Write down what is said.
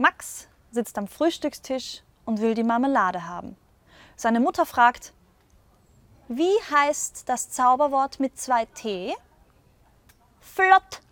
Max sitzt am Frühstückstisch und will die Marmelade haben. Seine Mutter fragt, wie heißt das Zauberwort mit zwei T? Flott,